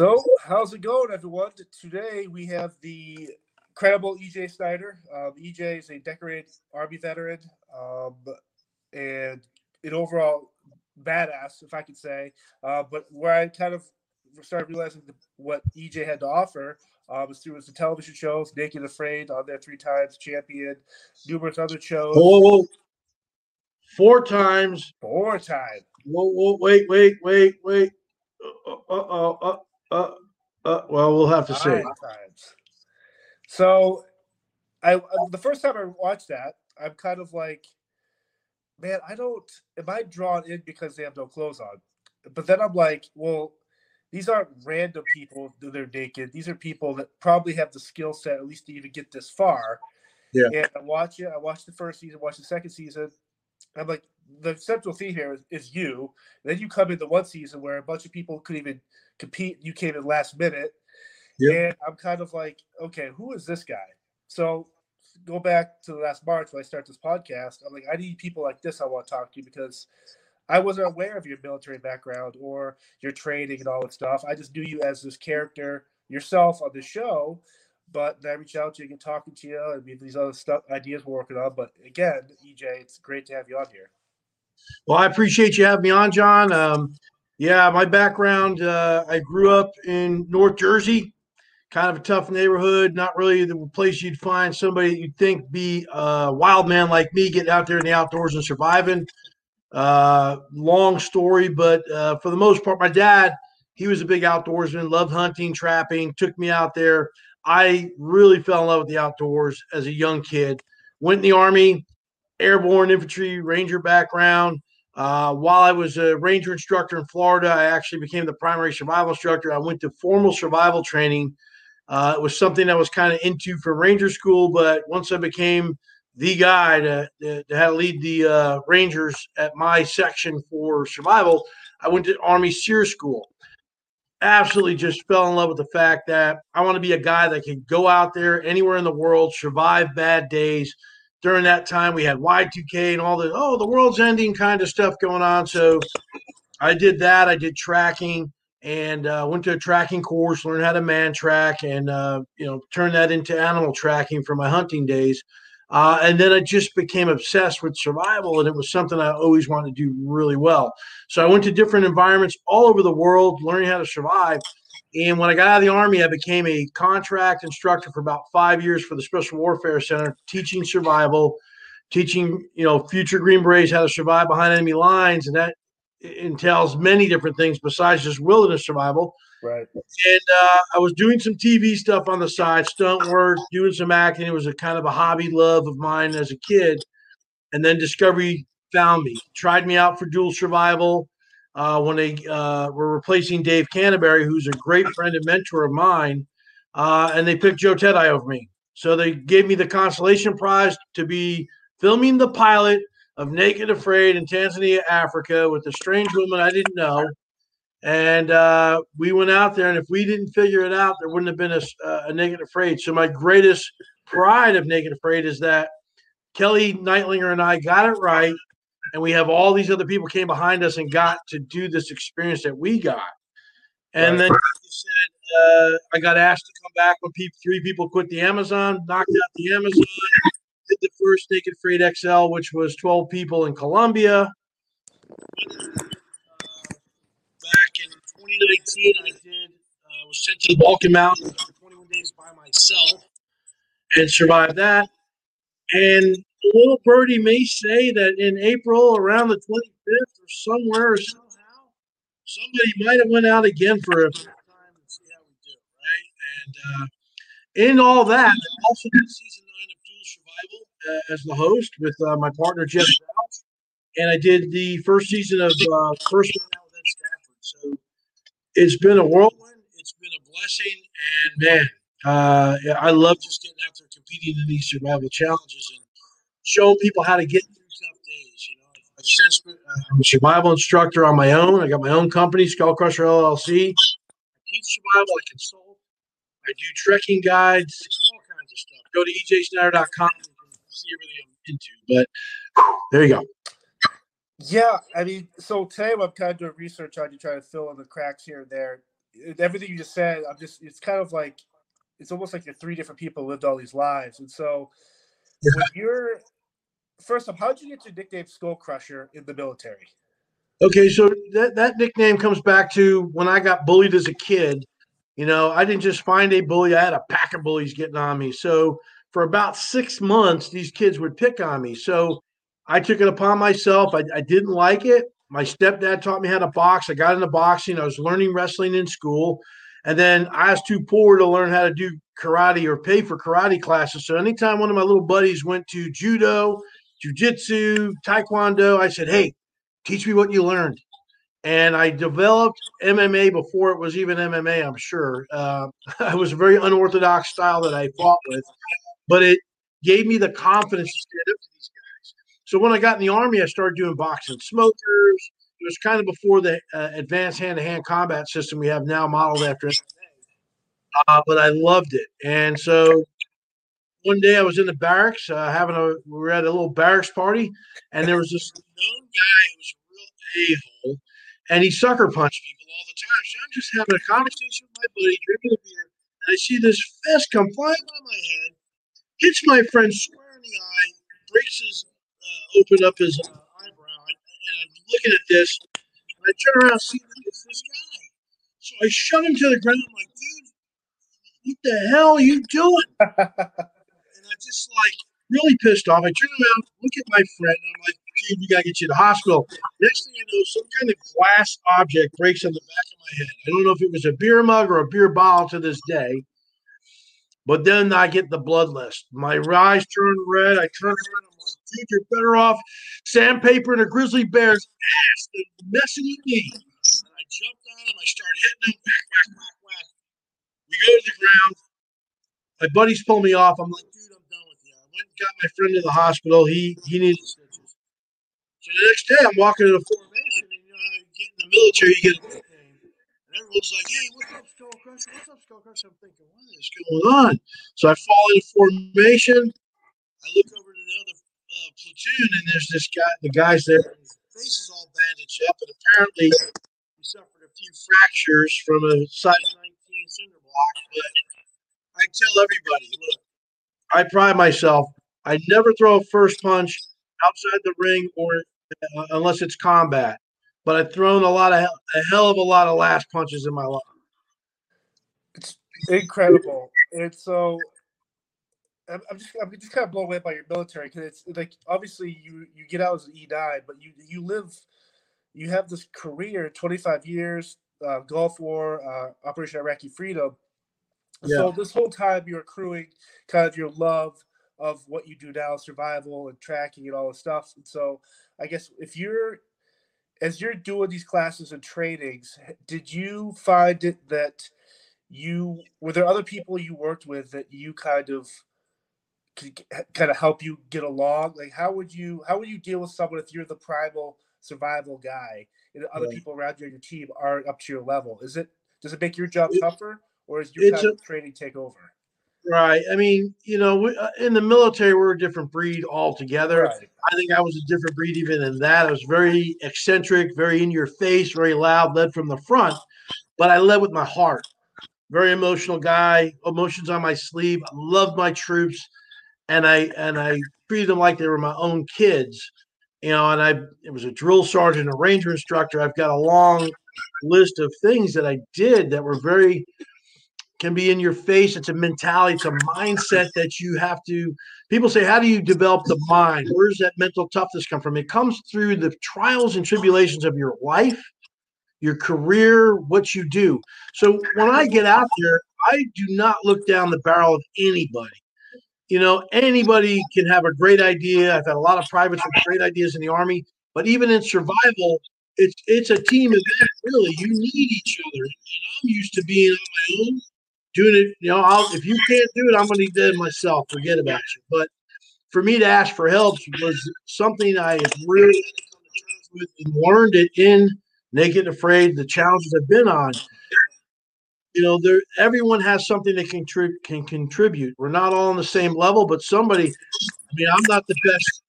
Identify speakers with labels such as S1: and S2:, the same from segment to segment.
S1: So, how's it going, everyone? Today we have the incredible EJ Snyder. Um, EJ is a decorated Army veteran um, and an overall badass, if I could say. Uh, but where I kind of started realizing the, what EJ had to offer um, was through his television shows, Naked Afraid on there three times, Champion, numerous other shows.
S2: Whoa, whoa. Four times.
S1: Four times.
S2: Whoa, whoa, wait, wait, wait, wait. Uh, uh, uh, uh, uh, uh, well, we'll have to see.
S1: So, I the first time I watched that, I'm kind of like, man, I don't. Am I drawn in because they have no clothes on? But then I'm like, well, these aren't random people that are naked. These are people that probably have the skill set at least to even get this far.
S2: Yeah.
S1: And I watch it. I watched the first season. Watch the second season. I'm like, the central theme here is, is you. And then you come into one season where a bunch of people couldn't even compete. You came in last minute.
S2: Yep.
S1: And I'm kind of like, okay, who is this guy? So go back to the last March when I start this podcast. I'm like, I need people like this I want to talk to because I wasn't aware of your military background or your training and all that stuff. I just knew you as this character yourself on the show. But then I reached out to you and talking to you and these other stuff ideas we're working on. But again, EJ, it's great to have you on here.
S2: Well, I appreciate you having me on, John. Um, yeah, my background, uh, I grew up in North Jersey, kind of a tough neighborhood, not really the place you'd find somebody you'd think be a wild man like me getting out there in the outdoors and surviving. Uh, long story, but uh, for the most part, my dad, he was a big outdoorsman, loved hunting, trapping, took me out there. I really fell in love with the outdoors as a young kid. Went in the army, airborne infantry, ranger background. Uh, while I was a ranger instructor in Florida, I actually became the primary survival instructor. I went to formal survival training. Uh, it was something I was kind of into from ranger school, but once I became the guy to, to, to lead the uh, Rangers at my section for survival, I went to Army SERE School. Absolutely just fell in love with the fact that I want to be a guy that can go out there anywhere in the world, survive bad days. During that time, we had Y2K and all the, oh, the world's ending kind of stuff going on. So I did that. I did tracking and uh, went to a tracking course, learned how to man track, and uh, you know, turned that into animal tracking for my hunting days. Uh, and then I just became obsessed with survival, and it was something I always wanted to do really well. So I went to different environments all over the world, learning how to survive. And when I got out of the Army, I became a contract instructor for about five years for the Special Warfare Center, teaching survival, teaching you know future Green Berets how to survive behind enemy lines, and that entails many different things besides just wilderness survival.
S1: Right.
S2: And uh, I was doing some TV stuff on the side, stunt work, doing some acting. It was a kind of a hobby love of mine as a kid. And then Discovery found me, tried me out for dual survival. Uh, when they uh, were replacing Dave Canterbury, who's a great friend and mentor of mine, uh, and they picked Joe Teti over me. So they gave me the consolation prize to be filming the pilot of Naked Afraid in Tanzania, Africa, with a strange woman I didn't know. And uh, we went out there, and if we didn't figure it out, there wouldn't have been a, uh, a Naked Afraid. So my greatest pride of Naked Afraid is that Kellie Nightlinger and I got it right, and we have all these other people came behind us and got to do this experience that we got. And right. then said, uh, I got asked to come back when people, three people quit the Amazon, knocked out the Amazon, did the first Naked Afraid XL, which was 12 people in Colombia. Back in 2019, I did uh, was sent to the Balkan Mountains for 21 days by myself and survived that. And little birdie may say that in April, around the 25th or somewhere or somehow, somebody might have went out again for a time and see how we do, right? And uh, in all that, I also did season nine of Dual Survival uh, as the host with uh, my partner Jeff Zausch. And I did the first season of uh, First Out at Stanford. So it's been a whirlwind. It's been a blessing, and man, uh, I love just getting out there competing in these survival challenges and showing people how to get through tough days. You know, uh, I'm a survival instructor on my own. I got my own company, Skull Crusher LLC. I teach survival. I consult. I do trekking guides, all kinds of stuff. Go to ejsnyder.com and see everything I'm into. But there you go.
S1: Yeah, I mean, so today I'm kind of doing research on you, trying to fill in the cracks here and there. everything you just said, I'm just it's kind of like it's almost like you're three different people lived all these lives, and so. When you're first off, how did you get your nickname Skull Crusher in the military?
S2: Okay, so that that nickname comes back to when I got bullied as a kid. You know, I didn't just find a bully; I had a pack of bullies getting on me. So for about six months, these kids would pick on me. So I took it upon myself. I, I didn't like it. My stepdad taught me how to box. I got into boxing. I was learning wrestling in school. And then I was too poor to learn how to do karate or pay for karate classes. So anytime one of my little buddies went to judo, jujitsu, taekwondo, I said, hey, teach me what you learned. And I developed MMA before it was even MMA, I'm sure. Uh, it was a very unorthodox style that I fought with, but it gave me the confidence to stand up to these guys. So when I got in the Army, I started doing boxing smokers, it was kind of before the uh, advanced hand-to-hand combat system we have now modeled after it. Uh, but I loved it, and so one day I was in the barracks uh, having a we were at a little barracks party, and there was this known guy who was a real a-hole, and he sucker punched people all the time. So I'm just having a conversation with my buddy, drinking a beer, and I see this fist come flying by my head, hits my friend square in the eye, breaks his uh, open up his uh, looking at this, and I turn around and see it's this guy. So I shove him to the ground. I'm like, dude, what the hell are you doing? and I just like really pissed off. I turn around, look at my friend, and I'm like, dude, we gotta get you to the hospital. Next thing I know, some kind of glass object breaks on the back of my head. I don't know if it was a beer mug or a beer bottle to this day. But then I get the blood list. My eyes turn red. I turn around dude, you're better off sandpaper and a grizzly bear's ass than messing with me. And I jumped on him. I started hitting him. Whack, whack, whack, whack. We go to the ground. My buddies pull me off. I'm like, dude, I'm done with you. I went and got my friend to the hospital. He he needed stitches. So the next day, I'm walking to the formation, and you know how you get in the military, you get a everyone's like, hey, what's up, Skull Crusher? What's up, Skull Crusher? I'm thinking, what is going on? So I fall into formation. I look over to the other uh, platoon, and there's this guy. The guy's there. His face is all bandaged up, and apparently he suffered a few fractures from a size 19 cinder block. But I tell everybody, look, I pride myself. I never throw a first punch outside the ring or uh, unless it's combat. But I've thrown a lot of a hell of a lot of last punches in my life.
S1: It's incredible. It's so I'm, I'm just I'm just kind of blown away by your military because it's like obviously you you get out as an E nine, but you you live you have this career, 25 years, uh, Gulf War, uh, Operation Iraqi Freedom. Yeah. So this whole time you're accruing kind of your love of what you do now, survival and tracking and all this stuff. And so I guess if you're as you're doing these classes and trainings, did you find it that you were there other people you worked with that you kind of kind of help you get along? Like, how would you how would you deal with someone if you're the primal survival guy and other right. people around you on your team aren't up to your level? Is it does it make your job it, tougher, or is your kind of training take over?
S2: Right. I mean, you know, we, uh, in the military, we're a different breed altogether. Right. I think I was a different breed even in that. I was very eccentric, very in your face, very loud, led from the front, but I led with my heart. Very emotional guy, emotions on my sleeve. I loved my troops and I and I treated them like they were my own kids. You know, and I it was a drill sergeant, a ranger instructor. I've got a long list of things that I did that were very can be in your face. It's a mentality, it's a mindset that you have to. People say, How do you develop the mind? Where does that mental toughness come from? It comes through the trials and tribulations of your life, your career, what you do. So when I get out there, I do not look down the barrel of anybody you know, anybody can have a great idea. I've had a lot of privates with great ideas in the army, but even in survival, it's it's a team event. Really, you need each other. And I'm used to being on my own, doing it. You know, I'll, if you can't do it, I'm going to do it myself. Forget about you. But for me to ask for help was something I really learned it in Naked Afraid. The challenges I've been on you know, there everyone has something that can can contribute. We're not all on the same level, but somebody. I mean, I'm not the best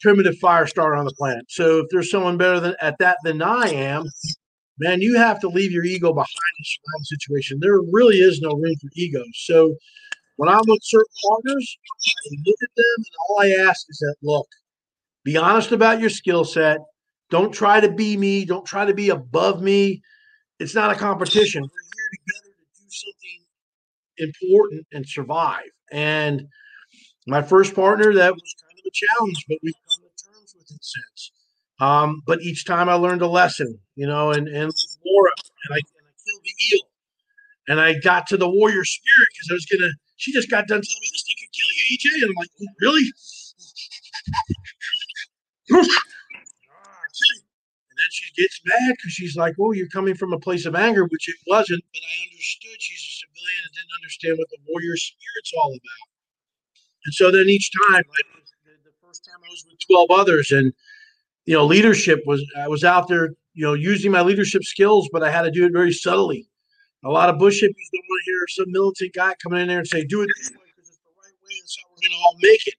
S2: primitive fire starter on the planet. So if there's someone better than at that than I am, man, you have to leave your ego behind in survival situation. There really is no room for ego. So when I'm with certain partners, I look at them and all I ask is that look, be honest about your skill set. Don't try to be me. Don't try to be above me. It's not a competition. We're here something important and survive. And my first partner, that was kind of a challenge, but we've come to terms with it since. Um, but each time I learned a lesson, you know, and and Laura, and I, and I killed the eel, and I got to the warrior spirit because I was gonna. She just got done telling me this thing could kill you, EJ, and I'm like, really? and then she gets mad because she's like, "Oh, you're coming from a place of anger," which it wasn't. But I understood she's a civilian and didn't understand what the warrior spirit's all about. And so then each time, like the first time I was with 12 others, and you know, leadership was I was out there, you know, using my leadership skills, but I had to do it very subtly. A lot of bush hippies don't want to hear some militant guy coming in there and say, "Do it this way because it's the right way, and so we're going to all make it,"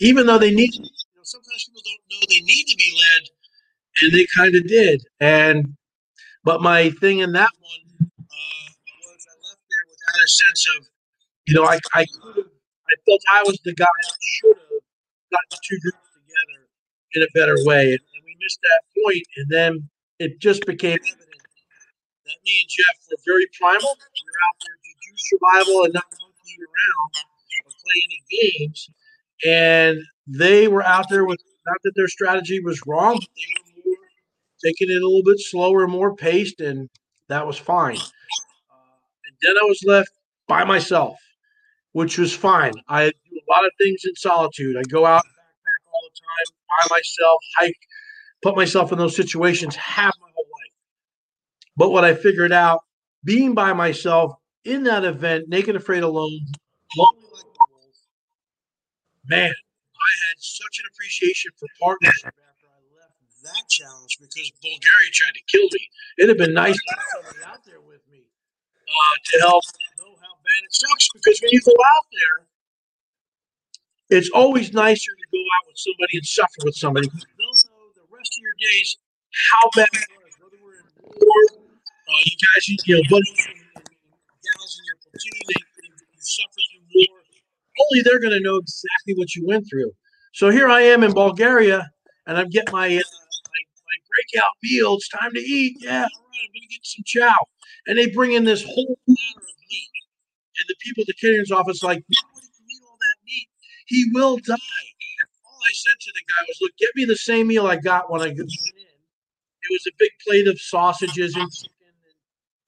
S2: even though they need. You know, sometimes people don't know they need to be led, and they kind of did. And but my thing in that one uh, was I left there without a sense of, you know, I I could have I felt I was the guy that should have got the two groups together in a better way. And, and we missed that point, and then it just became evident that me and Jeff were very primal. We were out there to do survival and not monkeying around or play any games. And they were out there with not that their strategy was wrong, but they were taking it a little bit slower, more paced, and that was fine. Uh, and then I was left by myself which was fine. I do a lot of things in solitude. I go out all the time by myself, hike, put myself in those situations half my whole life. But what I figured out, being by myself in that event, naked, afraid, alone, man, I had such an appreciation for partnership that challenge because Bulgaria tried to kill me. It'd have been nice to have somebody out there with me uh, to help know how bad It sucks because when you go out there, it's always nicer to go out with somebody and suffer with somebody. Don't know the rest of your days how bad it was, whether we're in war, uh, you guys, you know, buddies and, gals in your platoon, they, they, you suffer through war. Only they're going to know exactly what you went through. So here I am in Bulgaria, and I'm getting my, uh, breakout meal. It's time to eat. Yeah, I'm to get some chow. And they bring in this whole platter of meat. and the people at the catering's office like, nobody can eat all that meat. He will die. All I said to the guy was, look, get me the same meal I got when I went in. It was a big plate of sausages and chicken and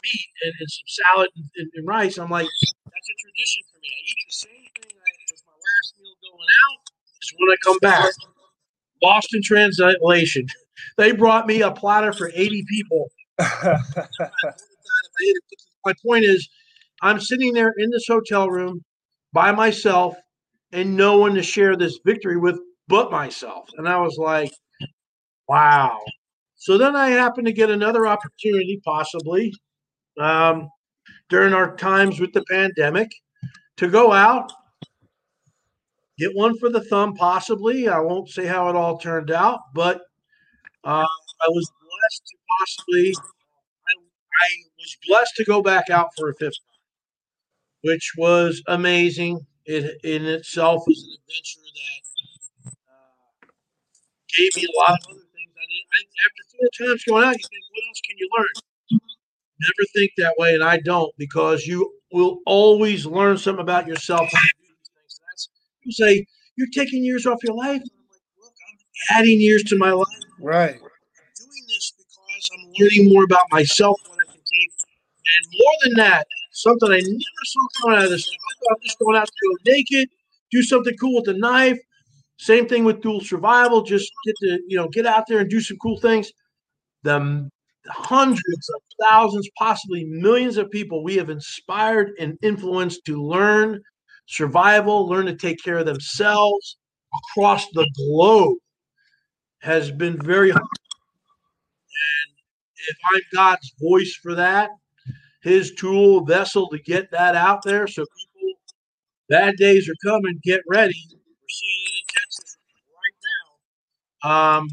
S2: meat and, and some salad and, and, and, rice. I'm like, that's a tradition for me. I eat the same thing as my last meal going out is when I come back. Lost in translation. They brought me a platter for 80 people. my point is, I'm sitting there in this hotel room by myself and no one to share this victory with but myself. And I was like, wow. So then I happened to get another opportunity, possibly um, during our times with the pandemic, to go out, get one for the thumb, possibly. I won't say how it all turned out, but uh, I was blessed to possibly, I, I was blessed to go back out for a fifth which was amazing. It in itself was an adventure that uh, gave me a lot of other things. I did. I, after four times going out, you think, what else can you learn? Never think that way, and I don't because you will always learn something about yourself. You say you're taking years off your life. I'm like, look, I'm adding years to my life.
S1: Right.
S2: I'm doing this because I'm learning more about myself, what I can take, and more than that, something I never saw coming out of this. I thought just going out to go naked, do something cool with a knife. Same thing with dual survival. Just get to you know get out there and do some cool things. The hundreds of thousands, possibly millions of people we have inspired and influenced to learn survival, learn to take care of themselves across the globe has been very hard. And if I'm God's voice for that, his tool vessel to get that out there. So people, bad days are coming. Get ready. We're seeing it in Texas right now. Um,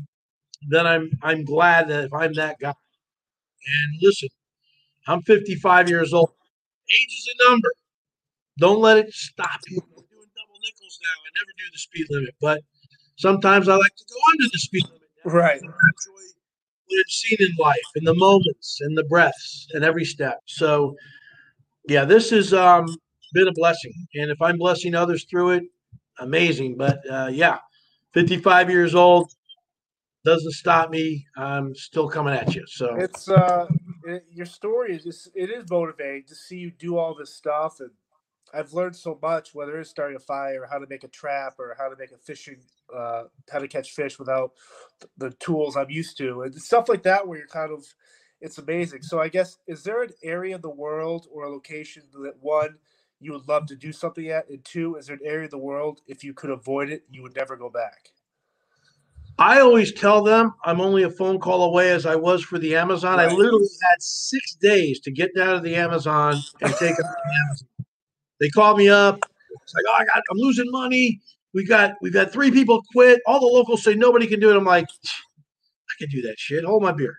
S2: then I'm I'm glad that if I'm that guy. And listen, I'm 55 years old. Age is a number. Don't let it stop you. Doing double nickels now. I never do the speed limit, but sometimes I like to go under the speed limit.
S1: Right.
S2: Enjoy what I've seen in life in the moments in the breaths and every step. So, yeah, this has um, been a blessing. And if I'm blessing others through it, amazing. But uh, yeah, 55 years old doesn't stop me. I'm still coming at you. So
S1: it's uh, it, your story is just it is motivating to see you do all this stuff, and I've learned so much. Whether it's starting a fire, how to make a trap, or how to make a fishing, uh, how to catch fish without the tools I'm used to, and stuff like that, where you're kind of, it's amazing. So I guess is there an area of the world or a location that one you would love to do something at, and two, is there an area of the world if you could avoid it, you would never go back?
S2: I always tell them I'm only a phone call away as I was for the Amazon. Right. I literally had six days to get down to the Amazon and take it the Amazon. They called me up. It's like, oh, I got, I'm losing money. We got, we've got three people quit. All the locals say nobody can do it. I'm like, I can do that shit. Hold my beer.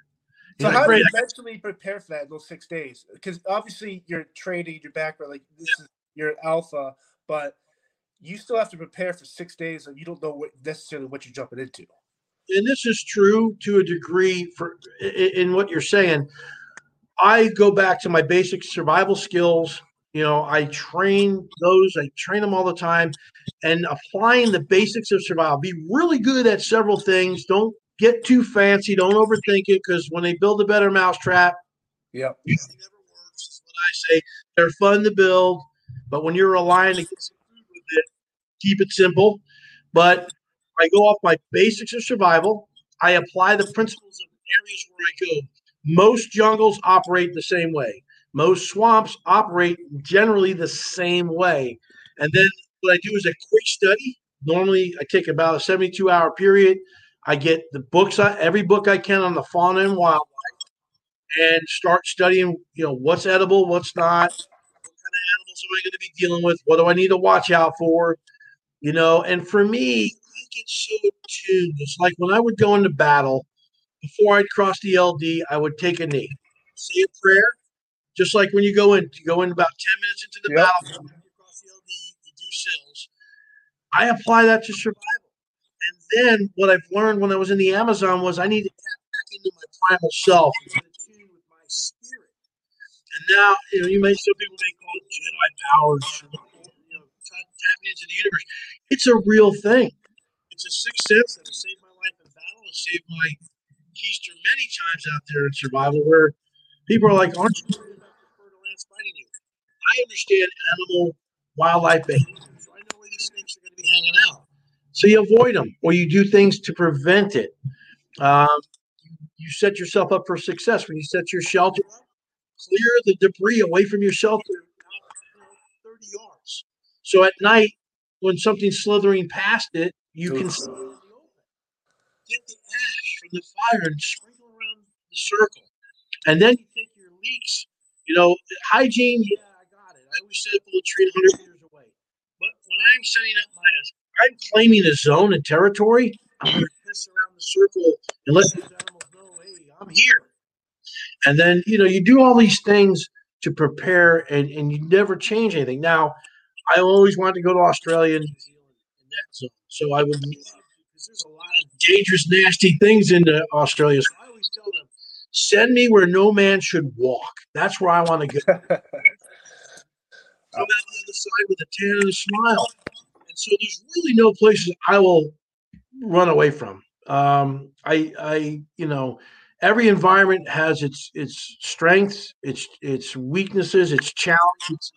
S1: So how do you mentally prepare for that in those six days? Because obviously you're training your background, like this yeah. is your alpha, but you still have to prepare for six days, and you don't know what necessarily what you're jumping into
S2: and this is true to a degree for in what you're saying. I go back to my basic survival skills. You know, I train those, I train them all the time, and applying the basics of survival. Be really good at several things. Don't get too fancy. Don't overthink it because when they build a better mousetrap,
S1: yeah,
S2: it never works. Is what I say. They're fun to build, but when you're relying to get some food with it, keep it simple. But I go off my basics of survival. I apply the principles of areas where I go. Most jungles operate the same way. Most swamps operate generally the same way. And then what I do is a quick study. Normally, I take about a 72 hour period. I get the books, every book I can on the fauna and wildlife, and start studying. You know what's edible, what's not. What kind of animals am I going to be dealing with? What do I need to watch out for? You know, and for me, I get so tuned. It's like when I would go into battle, before I'd cross the LD, I would take a knee, say a prayer, just like when you go in, you go in about 10 minutes into the yep. battle, you cross the LD, you do SLLS. I apply that to survival. And then what I've learned when I was in the Amazon was I need to tap back into my primal self, with my spirit. And now, you know, you may some people may call it Jedi powers, you know, tapping into the universe. It's a real thing it's a sixth sense that has saved my life in battle. It saved my keister many times out there in survival where people are like, aren't you I understand animal wildlife behavior, so I know where these snakes are going to be hanging out. So you avoid them or you do things to prevent it. Um, you set yourself up for success when you set your shelter up, clear the debris away from your shelter 30 yards. So at night, when something's slithering past it, you can see get the ash from the fire and sprinkle around the circle. And then you take your leaks. You know, hygiene, yeah, I always set up a tree 100 meters away. But when I'm setting up my, I'm claiming a zone and territory, I'm going to piss around the circle and let these animals know, hey, I'm here. And then, you know, you do all these things to prepare and, and you never change anything. Now, I always wanted to go to Australia and New Zealand in that zone. So I would, because there's a lot of dangerous, nasty things in uh, Australia. So I always tell them, send me where no man should walk. That's where I want to go. Come out the other side with a tan and a smile. And so there's really no places I will run away from. Um, I, I, you know, every environment has its its strengths, its its weaknesses, its challenges,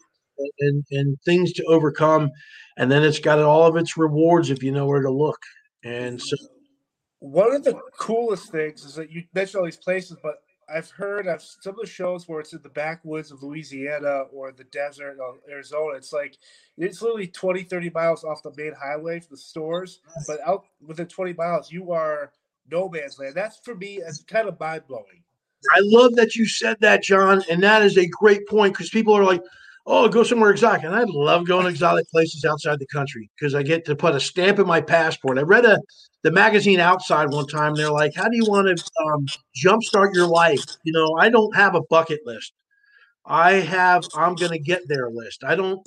S2: and and things to overcome and then it's got all of its rewards if you know where to look. And so,
S1: one of the coolest things is that you mentioned all these places, but I've heard of some of the shows where it's in the backwoods of Louisiana or the desert of Arizona. It's like it's literally 20, 30 miles off the main highway for the stores, but out within 20 miles, you are no man's land. That's for me, it's kind of mind blowing.
S2: I love that you said that, John. And that is a great point because people are like, oh, go somewhere exotic. And I love going to exotic places outside the country because I get to put a stamp in my passport. I read a the magazine Outside one time. They're like, how do you want to um, jumpstart your life? You know, I don't have a bucket list. I have I'm going to get there list. I don't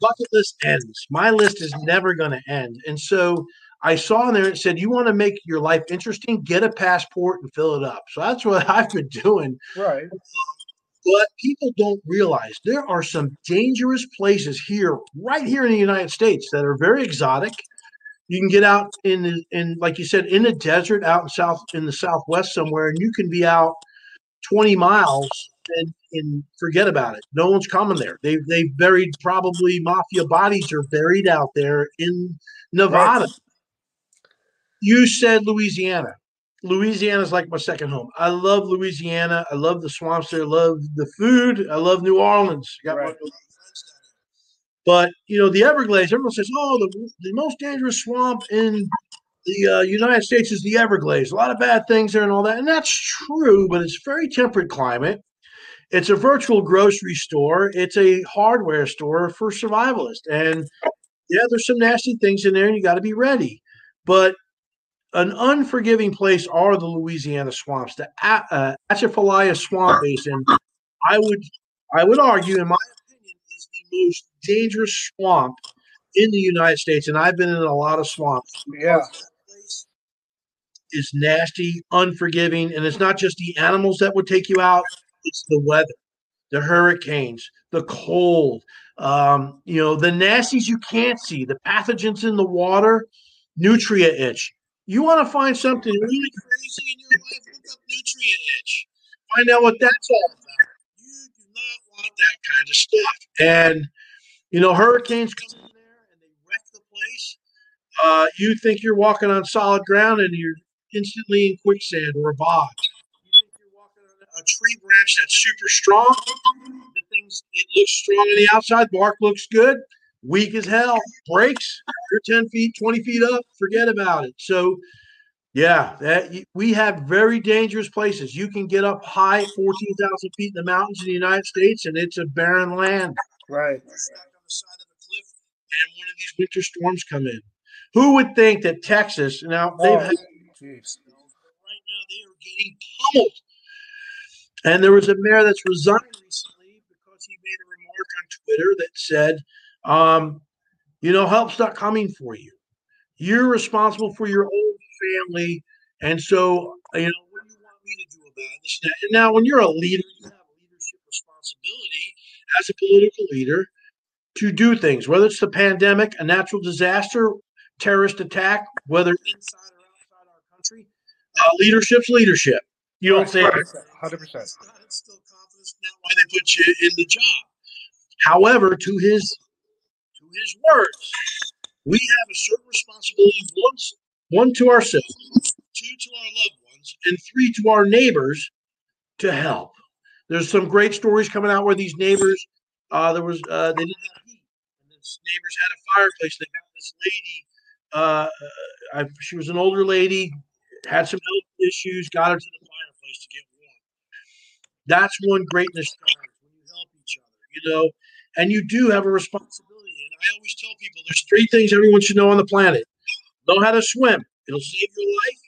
S2: bucket list ends. My list is never going to end. And so I saw in there it said you want to make your life interesting, get a passport and fill it up. So that's what I've been doing.
S1: Right.
S2: But people don't realize there are some dangerous places here, right here in the United States, that are very exotic. You can get out in the, in like you said in the desert out in south in the southwest somewhere, and you can be out 20 miles and, and forget about it. No one's coming there. They they buried probably mafia bodies are buried out there in Nevada. Right. You said Louisiana. Louisiana is like my second home. I love Louisiana. I love the swamps there. I love the food. I love New Orleans. Right. But you know the Everglades. Everyone says, "Oh, the, the most dangerous swamp in the uh, United States is the Everglades. A lot of bad things there and all that." And that's true, but it's very temperate climate. It's a virtual grocery store. It's a hardware store for survivalists. And yeah, there's some nasty things in there, and you got to be ready. But an unforgiving place are the Louisiana swamps. The uh, Atchafalaya Swamp Basin, I would, I would argue, in my opinion, is the most dangerous swamp in the United States, and I've been in a lot of swamps.
S1: Yeah,
S2: is nasty, unforgiving, and it's not just the animals that would take you out; it's the weather, the hurricanes, the cold. Um, you know, the nasties you can't see, the pathogens in the water, nutria itch you want to find something really crazy in your life? Look up nutria itch. Find out what that's all about. You do not want that kind of stuff. And you know, hurricanes come in there and they wreck the place. Uh, you think you're walking on solid ground and you're instantly in quicksand or a bog. You think you're walking on a tree branch that's super strong. The things it looks strong on the outside, bark looks good weak as hell, breaks, you're 10 feet, 20 feet up, forget about it. So, yeah, that we have very dangerous places. You can get up high, 14,000 feet in the mountains in the United States, and it's a barren land.
S1: Right.
S2: on the side of the cliff, and one of these winter storms come in. Who would think that Texas, now they've oh, had, geez. right now they are getting pummeled. And there was a mayor that's resigned recently because he made a remark on Twitter that said, um, you know, help's not coming for you. You're responsible for your own family. And so, you know, what do you want me to do about this? And now, when you're a leader, you have a leadership responsibility as a political leader to do things, whether it's the pandemic, a natural disaster, terrorist attack, whether inside or outside our country. Uh, leadership's leadership. You don't say 100%. 100%. It's still confidence, not why they put you in the job. However, to his his words, we have a certain responsibility once, one to ourselves, two to our loved ones, and three to our neighbors to help. There's some great stories coming out where these neighbors, uh, there was uh, they didn't have heat, and neighbors had a fireplace. They got this lady. Uh, I, she was an older lady, had some health issues, got her to the fireplace to get warm. That's one greatness when you help each other, you know, and you do have a responsibility I always tell people there's three things everyone should know on the planet know how to swim, it'll save your life,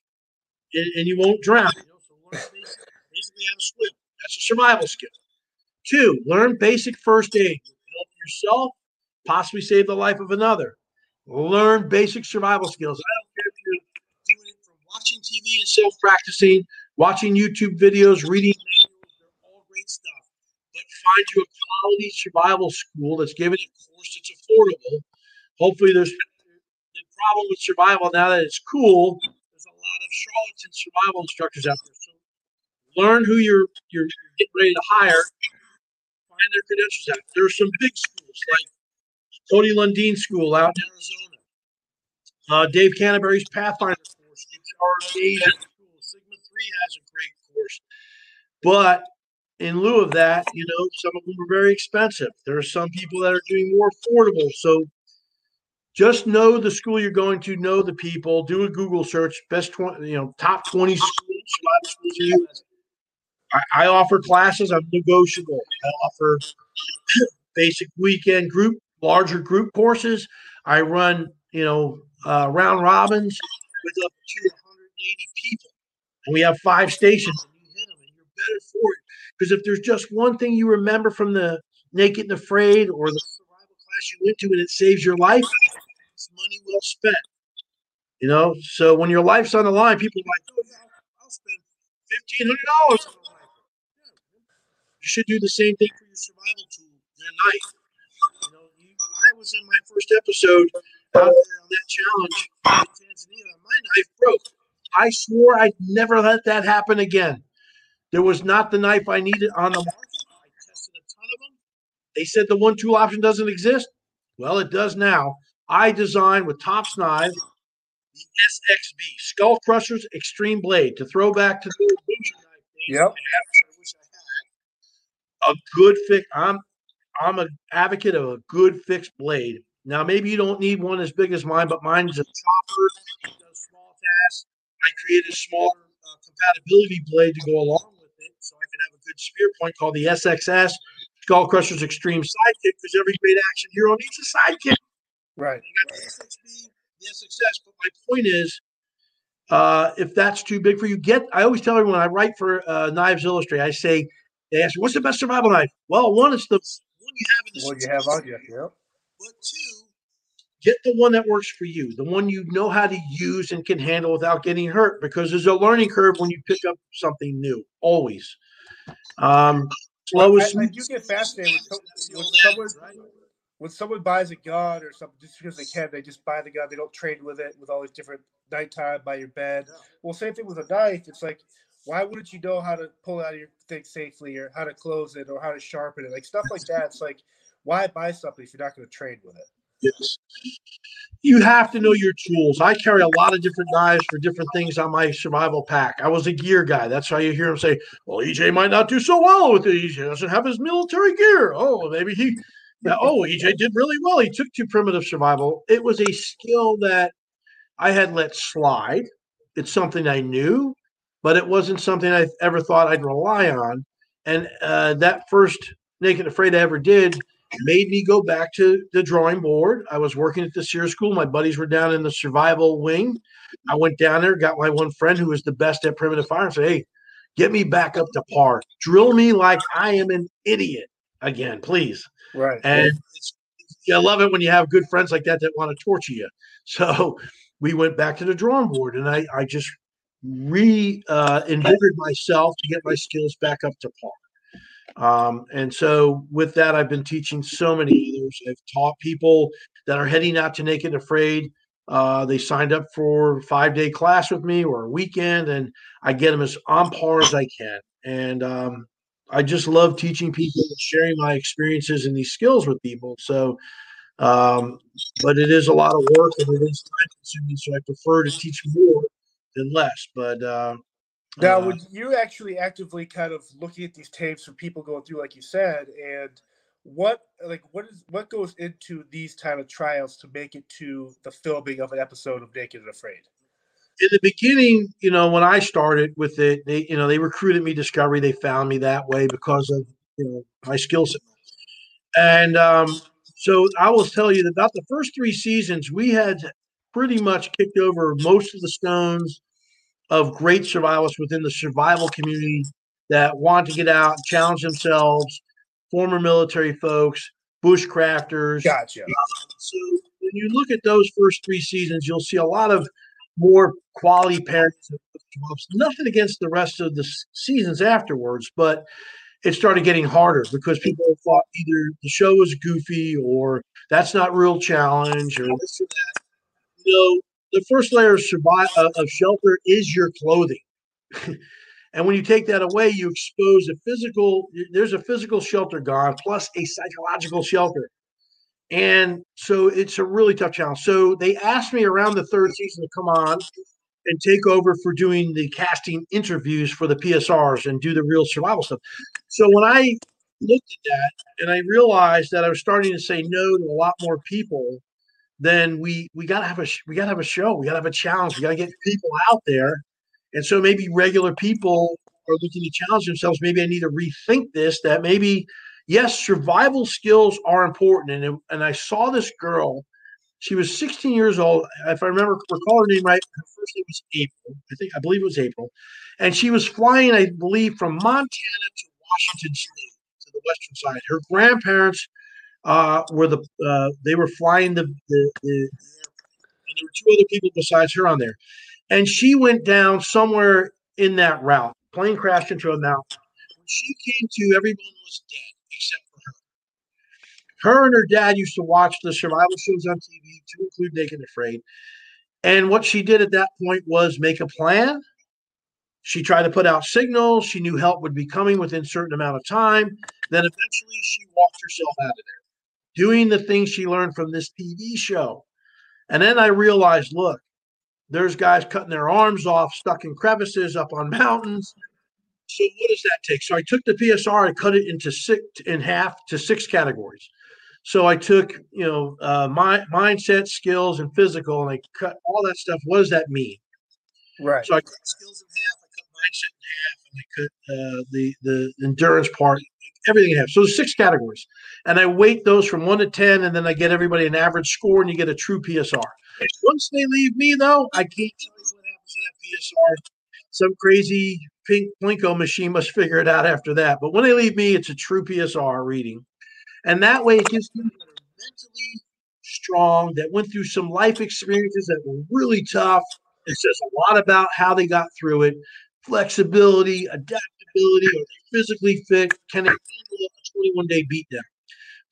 S2: and, and you won't drown. You know, so learn basically how to swim. That's a survival skill. Two, learn basic first aid. Help yourself, possibly save the life of another. Learn basic survival skills. I don't care if you're doing it from watching TV and self practicing, watching YouTube videos, reading manuals, they're all great stuff. But find you a quality survival school that's giving a course that's affordable. Hopefully, there's the problem with survival now that it's cool. There's a lot of charlatan survival instructors out there. So learn who you're you're getting ready to hire. Find their credentials out. There are some big schools like Tony Lundeen School out in Arizona. Uh, Dave Canterbury's Pathfinder course. Sigma Three has a great course, but in lieu of that, you know, some of them are very expensive. There are some people that are doing more affordable. So just know the school you're going to, know the people, do a Google search, best 20, you know, top 20 schools, I, I offer classes, I'm negotiable. I offer basic weekend group, larger group courses. I run, you know, uh, round robins with up to 180 people. And we have five stations and you hit them and you're better for it. Because if there's just one thing you remember from the Naked and Afraid or the survival class you went to and it saves your life, it's money well spent. You know, so when your life's on the line, people are like, oh, yeah, I'll spend fifteen hundred dollars. You should do the same thing for your survival tool, your knife. You know, you, I was in my first episode out there on that challenge in Tanzania. My knife broke. I swore I'd never let that happen again. There was not the knife I needed on the market. I tested a ton of them. They said the one tool option doesn't exist. Well, it does now. I designed with Tops Knives the SXB Skull Crushers Extreme Blade to throw back to the
S1: Yep.
S2: A good fix. I'm I'm an advocate of a good fixed blade. Now, maybe you don't need one as big as mine, but mine's a chopper. It does small tasks. I created a small uh, compatibility blade to go along with it, so I can have a good spear point called the SXS Skull Crushers Extreme Sidekick. Because every great action hero needs a sidekick.
S1: Right.
S2: You got the SXB, the SXS. But my point is, uh, if that's too big for you, get. I always tell everyone I write for uh, Knives Illustrated. I say, they ask "What's the best survival knife?" Well, one is the one you have in the
S1: What you have on you. Yep.
S2: but two, get the one that works for you, the one you know how to use and can handle without getting hurt. Because there's a learning curve when you pick up something new. Always. Um, slow
S1: I,
S2: is
S1: I do get fascinated when, so- someone when someone buys a gun or something just because they can, they just buy the gun. They don't trade with it with all these different nighttime by your bed. Well, same thing with a knife. It's like, why wouldn't you know how to pull out your thing safely or how to close it or how to sharpen it? Like stuff like that. It's like, why buy something if you're not going to trade with it?
S2: Yes. You have to know your tools. I carry a lot of different knives for different things on my survival pack. I was a gear guy. That's why you hear him say, Well, EJ might not do so well with it. He doesn't have his military gear. Oh, maybe he, oh, EJ did really well. He took to primitive survival. It was a skill that I had let slide. It's something I knew, but it wasn't something I ever thought I'd rely on. And uh, that first Naked Afraid I ever did made me go back to the drawing board. I was working at the SERE School. My buddies were down in the survival wing. I went down there, got my one friend who was the best at primitive fire, and said, Hey, get me back up to par. Drill me like I am an idiot again, please.
S1: Right.
S2: And I love it when you have good friends like that that want to torture you. So we went back to the drawing board and I, I just re uh, myself to get my skills back up to par. Um, and so with that, I've been teaching so many others. I've taught people that are heading out to Naked Afraid. Uh, they signed up for five day class with me or a weekend, and I get them as on par as I can. And um, I just love teaching people and sharing my experiences and these skills with people. So, um, but it is a lot of work and it is time consuming. So I prefer to teach more than less. But uh,
S1: Now,
S2: uh,
S1: would you actually actively kind of looking at these tapes from people going through, like you said, and what like what is what goes into these kind of trials to make it to the filming of an episode of Naked and Afraid?
S2: in the beginning, you know, when I started with it, they, you know, they recruited me Discovery. They found me that way because of, you know, my skill set. And um, so I will tell you that about the first three seasons, we had pretty much kicked over most of the stones of great survivalists within the survival community that want to get out, challenge themselves, former military folks, bushcrafters.
S1: Gotcha.
S2: Uh, so when you look at those first three seasons, you'll see a lot of more quality parents. Nothing against the rest of the seasons afterwards, but it started getting harder because people thought either the show was goofy or that's not real challenge or this or that. You know, the first layer of survive uh, of shelter is your clothing. and when you take that away, you expose a physical. There's a physical shelter gone, plus a psychological shelter. And so it's a really tough challenge. So they asked me around the third season to come on and take over for doing the casting interviews for the PSRs and do the real survival stuff. So when I looked at that and I realized that I was starting to say no to a lot more people, then we we got to have a we got to have a show. We got to have a challenge. We got to get people out there. And so maybe regular people are looking to challenge themselves. Maybe I need to rethink this. That maybe yes, survival skills are important. And, and I saw this girl. She was 16 years old. If I remember, recall her name right, her first name was April. I think I believe it was April, and she was flying, I believe, from Montana to Washington State to the western side. Her grandparents uh, were the uh, they were flying the, the, the and there were two other people besides her on there, and she went down somewhere in that route. Plane crashed into a mountain. When she came to, everyone was dead except for her. Her and her dad used to watch the survival shows on TV, to include Naked and Afraid. And what she did at that point was make a plan. She tried to put out signals. She knew help would be coming within a certain amount of time. Then eventually she walked herself out of there, doing the things she learned from this TV show. And then I realized, look, there's guys cutting their arms off, stuck in crevices up on mountains. So what does that take? So I took the PSR, I cut it into six in half to six categories. So I took, you know, uh, my mindset, skills, and physical, and I cut all that stuff. What does that mean?
S1: Right.
S2: So I cut skills in half, I cut mindset in half, and I cut uh, the the endurance part, everything in half. So there's six categories, and I weight those from one to ten, and then I get everybody an average score, and you get a true PSR. Once they leave me, though, I can't tell you what happens to that PSR. Some crazy pink Plinko machine must figure it out after that. But when they leave me, it's a true PSR reading. And that way it gives people that are mentally strong, that went through some life experiences that were really tough. It says a lot about how they got through it. Flexibility, adaptability, are they physically fit? Can they handle a 21 day beatdown?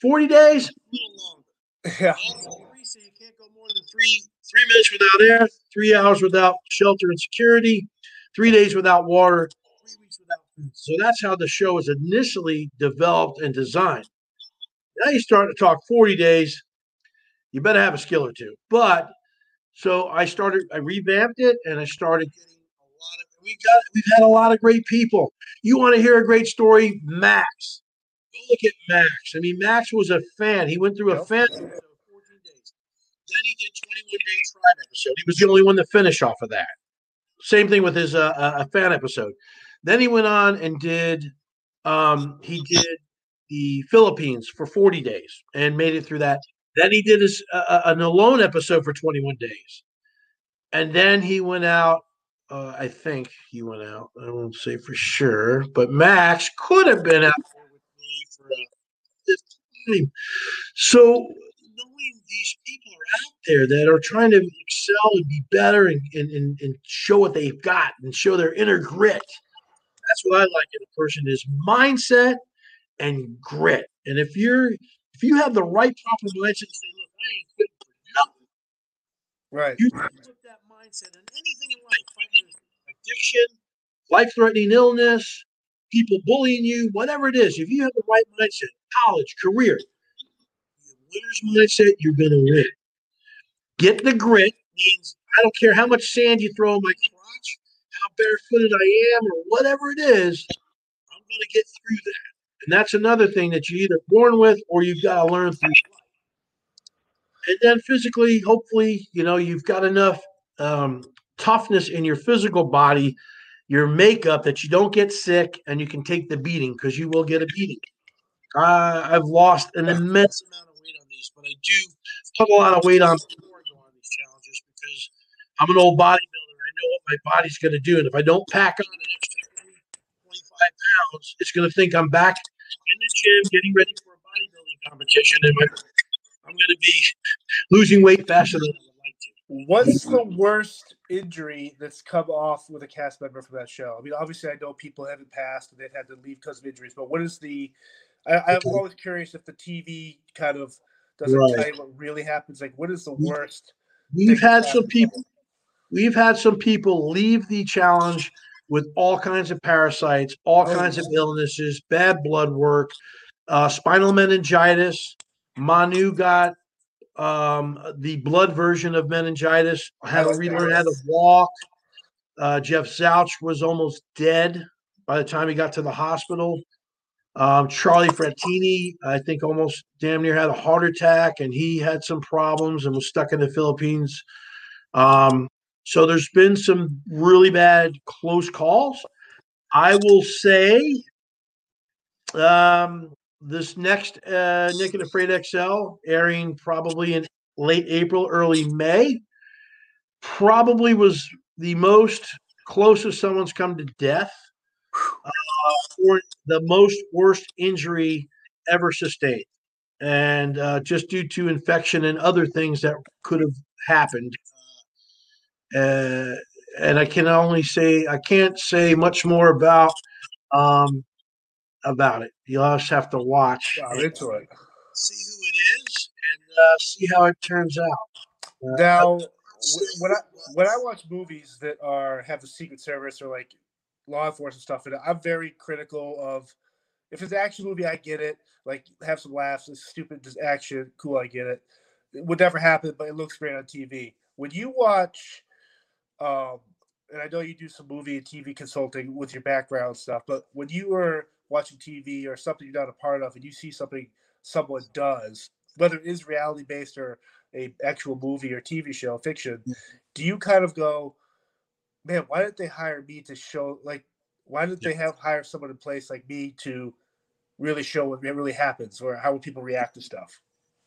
S2: 40 days, a little longer.
S1: Yeah.
S2: So you can't go more than three three minutes without air, three hours without shelter and security, three days without water, three weeks without food. So that's how the show was initially developed and designed. Now you start to talk 40 days, you better have a skill or two. But so I started, I revamped it and I started getting a lot of we got we've had a lot of great people. You want to hear a great story? Max. Go look at Max. I mean, Max was a fan. He went through a fan episode 14 days. Then he did 21 Day Tribe episode. He was the only one to finish off of that. Same thing with his uh, uh, a fan episode. Then he went on and did um, he did the Philippines for 40 days and made it through that. Then he did his, uh, an alone episode for 21 days. And then he went out. Uh, I think he went out. I won't say for sure, but Max could have been out there with me for a time. So knowing these people are out there that are trying to excel and be better and, and, and, and show what they've got and show their inner grit. That's what I like in a person is mindset and grit. And if you're if you have the right proper mindset to say, look, I ain't fit for nothing,
S1: Right.
S2: you put that mindset in anything in life, fighting addiction, life-threatening illness, people bullying you, whatever it is. If you have the right mindset, college, career, winner's mindset, you're gonna win. Get the grit means I don't care how much sand you throw in my crotch, how barefooted I am, or whatever it is, I'm gonna get through that. And that's another thing that you're either born with or you've got to learn through life. And then physically, hopefully, you know, you've got enough um, toughness in your physical body, your makeup that you don't get sick and you can take the beating because you will get a beating. Uh, I've lost an immense amount of weight on these, but I do put a lot of weight on before I go on these challenges because I'm an old bodybuilder. I know what my body's going to do. And if I don't pack on an extra 25 pounds, it's going to think I'm back in the gym getting ready for a bodybuilding competition. And I'm going to be losing weight faster than I would like to.
S1: What's the worst injury that's come off with a cast member from that show? I mean, obviously, I know people haven't passed and they've had to leave because of injuries, but what is the? I, I'm always curious if the TV kind of doesn't
S2: Right.
S1: tell you what really happens. Like, what is the worst?
S2: We've had some people. We've had some people leave the challenge with all kinds of parasites, all
S1: Oh,
S2: kinds of illnesses, bad blood work, uh, spinal meningitis. Manu got um, the blood version of meningitis, had to relearn how to walk. Uh, Jeff Zausch was almost dead by the time he got to the hospital. Um, Charlie Frattini, I think, almost damn near had a heart attack, and he had some problems and was stuck in the Philippines. Um, so there's been some really bad close calls. I will say, um, this next uh, Naked Afraid XL airing probably in late April, early May, probably was the most closest someone's come to death uh, or the most worst injury ever sustained. And uh, just due to infection and other things that could have happened. Uh, and I can only say, I can't say much more about um, about it. You'll just have to watch.
S1: Wow, into it.
S2: See who it is and uh, see how it turns out. Uh,
S1: Now, when I when I watch movies that are have the Secret Service or like law enforcement stuff in it, I'm very critical of if it's an action movie, I get it. Like have some laughs, it's stupid just action, cool, I get it. It would never happen, but it looks great on TV. When you watch, um, and I know you do some movie and TV consulting with your background stuff, but when you are watching TV or something you're not a part of, and you see something someone does, whether it is reality based or a actual movie or TV show, fiction, mm. do you kind of go, man, why didn't they hire me to show like why didn't they have hire someone in place like me to really show what really happens or how would people react to stuff?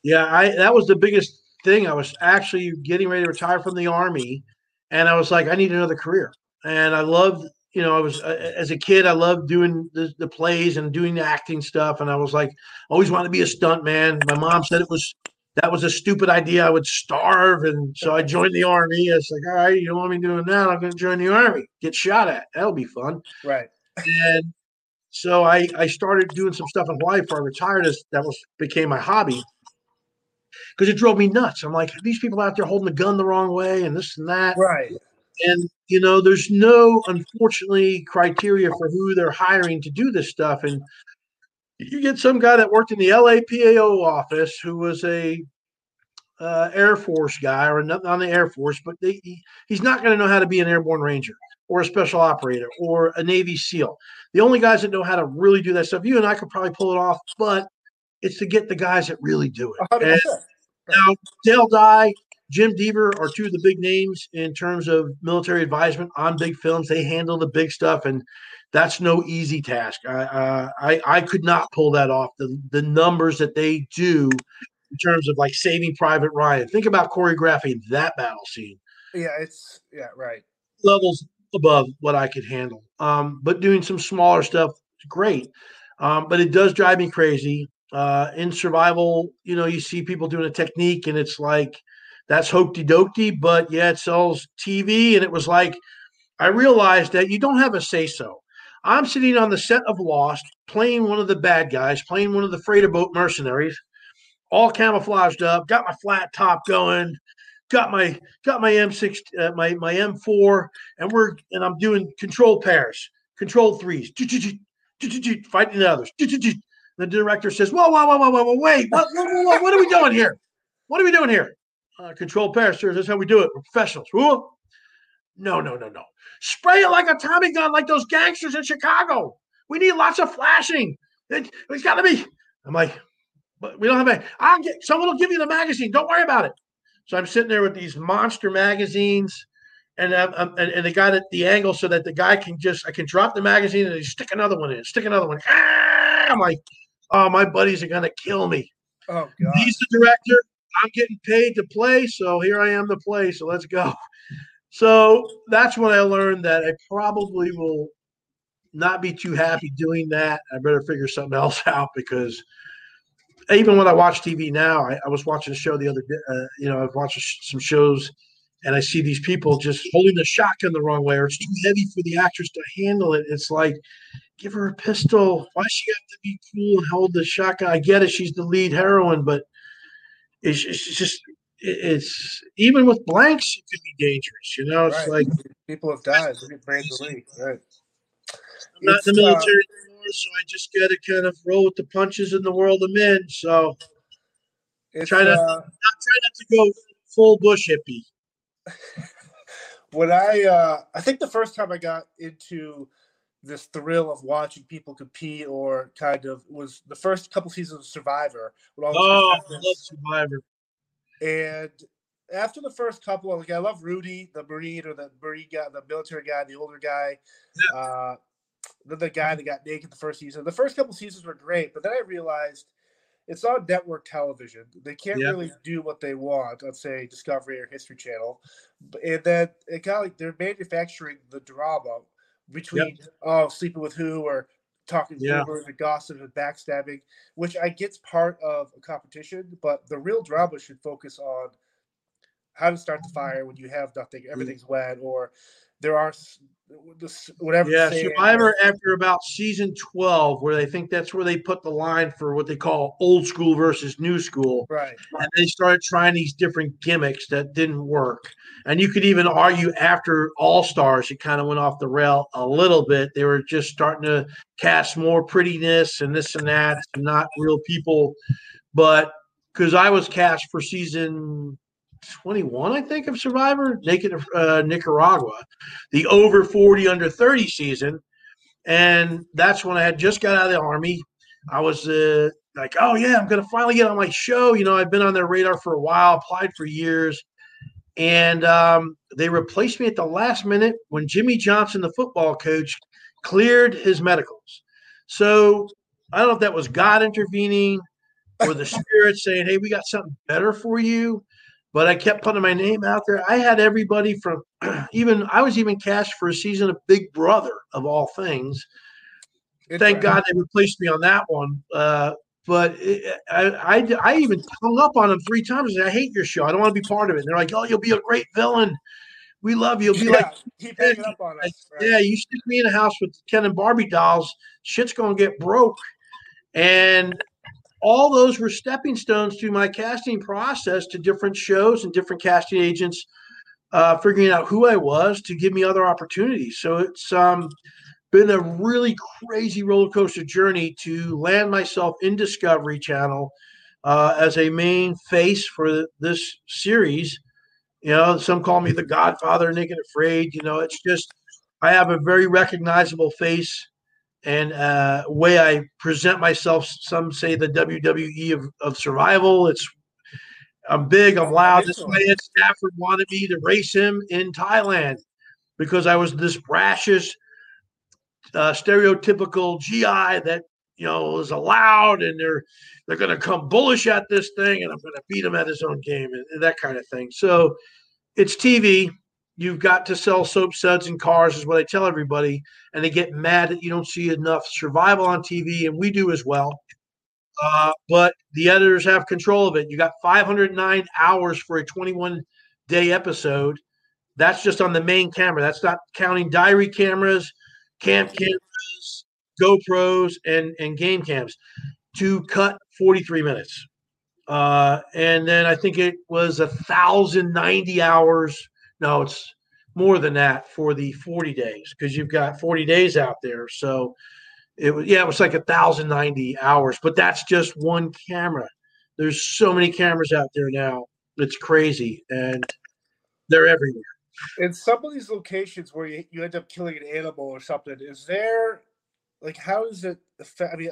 S2: Yeah, I that was the biggest thing. I was actually getting ready to retire from the army, and I was like, I need another career. And I loved, you know, I was uh, as a kid, I loved doing the, the plays and doing the acting stuff. And I was like, always wanted to be a stunt man. My mom said it was that was a stupid idea. I would starve, and so I joined the army. It's like, all right, you don't want me doing that? I'm going to join the army. Get shot at. That'll be fun.
S1: Right.
S2: And so I I started doing some stuff in Hawaii before I retired. As that was became my hobby because it drove me nuts. I'm like, these people out there holding the gun the wrong way and this and that.
S1: Right.
S2: And you know, there's no unfortunately criteria for who they're hiring to do this stuff. And you get some guy that worked in the LAPAO office who was a uh, Air Force guy or on the Air Force, but they, he, he's not going to know how to be an airborne ranger or a special operator or a Navy SEAL. The only guys that know how to really do that stuff, you and I could probably pull it off, but it's to get the guys that really do it.
S1: 100%.
S2: And now, Dale Dye, Jim Deaver are two of the big names in terms of military advisement on big films. They handle the big stuff, and that's no easy task. I uh, I, I could not pull that off. The the numbers that they do in terms of like Saving Private Ryan. Think about choreographing that battle scene.
S1: Yeah, it's yeah, right.
S2: Levels above what I could handle. Um, but doing some smaller stuff, great. Um, but it does drive me crazy. Uh, in survival, you know, you see people doing a technique and it's like that's hokey dokey, but yeah, it sells TV. And it was like, I realized that you don't have a say so. I'm sitting on the set of Lost, playing one of the bad guys, playing one of the freighter boat mercenaries, all camouflaged up, got my flat top going, got my got my M6, uh, my my M4, and we're and I'm doing control pairs, control threes, fighting the others. The director says, "Whoa, whoa, whoa, whoa, whoa, wait! What, what, what, what are we doing here? What are we doing here? Uh, control pairs, sir. That's how we do it. We're professionals. Whoa. No, no, no, no. Spray it like a Tommy gun, like those gangsters in Chicago. We need lots of flashing. It, has got to be. I'm like, but we don't have a. I'll get someone will give you the magazine. Don't worry about it. So I'm sitting there with these monster magazines, and I'm, I'm- and, and they got it the angle so that the guy can just I can drop the magazine and they stick another one in, stick another one. Ah! I'm like, oh, my buddies are gonna kill me.
S1: Oh god.
S2: He's the director. I'm getting paid to play, so here I am to play. So let's go. So that's when I learned that I probably will not be too happy doing that. I better figure something else out because even when I watch TV now, I, I was watching a show the other day. Uh, you know, I've watched some shows, and I see these people just holding the shotgun the wrong way, or it's too heavy for the actress to handle it. It's like, give her a pistol. Why does she have to be cool and hold the shotgun? I get it; she's the lead heroine, but it's, it's just it's even with blanks, it can be dangerous. You know, it's
S1: Right.
S2: like
S1: people have died. Look at Brandon Lee. Right.
S2: I'm not in
S1: It's,
S2: the
S1: uh,
S2: military anymore, so I just got to kind of roll with the punches in the world I'm in. So Try to-
S1: uh,
S2: try not to go full bush hippie.
S1: when I uh I think the first time I got into this thrill of watching people compete or kind of was the first couple seasons of Survivor all
S2: Oh, I love Survivor.
S1: and after the first couple, like I love Rudy, the Marine or the Marine guy, the military guy, the older guy. Uh, then the guy that got naked the first season. The first couple seasons were great, but then I realized it's on network television. They can't yeah. really do what they want on, say, Discovery or History Channel. And then it got like they're manufacturing the drama between yep. oh sleeping with who or talking yeah. rumors and gossip and backstabbing, which I get's part of a competition, but the real drama should focus on how to start the mm-hmm. fire when you have nothing, mm-hmm. everything's wet, or there are whatever.
S2: Yeah, Survivor after about season twelve, where they think that's where they put the line for what they call old school versus new school.
S1: Right.
S2: And they started trying these different gimmicks that didn't work. And you could even argue after All Stars, it kind of went off the rail a little bit. They were just starting to cast more prettiness and this and that, not real people. But because I was cast for season 21, I think, of Survivor, Naked uh, Nicaragua, the over 40, under 30 season. And that's when I had just got out of the Army. I was uh, like, oh, yeah, I'm going to finally get on my show. You know, I've been on their radar for a while, applied for years. And um, they replaced me at the last minute when Jimmy Johnson, the football coach, cleared his medicals. So I don't know if that was God intervening or the spirit saying, hey, we got something better for you but I kept putting my name out there. I had everybody from even I was even cast for a season of Big Brother of all things. Good Thank God they replaced me on that one. Uh, but it, I, I, I even hung up on them three times. I, said, I hate your show. I don't want to be part of it. And they're like, "Oh, you'll be a great villain. We love you." You'll be yeah, like,
S1: keep hanging up on us.
S2: Right? Yeah, you stick me in a house with Ken and Barbie dolls, shit's gonna get broke. And all those were stepping stones to my casting process to different shows and different casting agents uh, figuring out who I was to give me other opportunities. So it's um, been a really crazy roller coaster journey to land myself in Discovery Channel uh, as a main face for this series. You know, some call me the Godfather, Naked Afraid. You know, it's just I have a very recognizable face and uh, way I present myself. Some say the WWE of, of survival. It's I'm big, I'm loud. This way, Stafford wanted me to race him in Thailand because I was this brashish, uh, stereotypical GI that you know is allowed, and they're they're going to come bullish at this thing, and I'm going to beat him at his own game, and, and that kind of thing. So it's TV you've got to sell soap suds and cars is what I tell everybody. And they get mad that you don't see enough survival on TV, and we do as well. Uh, but the editors have control of it. You got 509 hours for a 21 day episode. That's just on the main camera. That's not counting diary cameras, camp cameras, GoPros, and, and game cams to cut 43 minutes. Uh, and then I think it was a thousand ninety hours no, it's more than that for the 40 days because you've got 40 days out there. So it was, yeah, it was like a thousand ninety hours, but that's just one camera. There's so many cameras out there now. It's crazy, and they're everywhere.
S1: In some of these locations where you, you end up killing an animal or something, is there like how does it affect? I mean,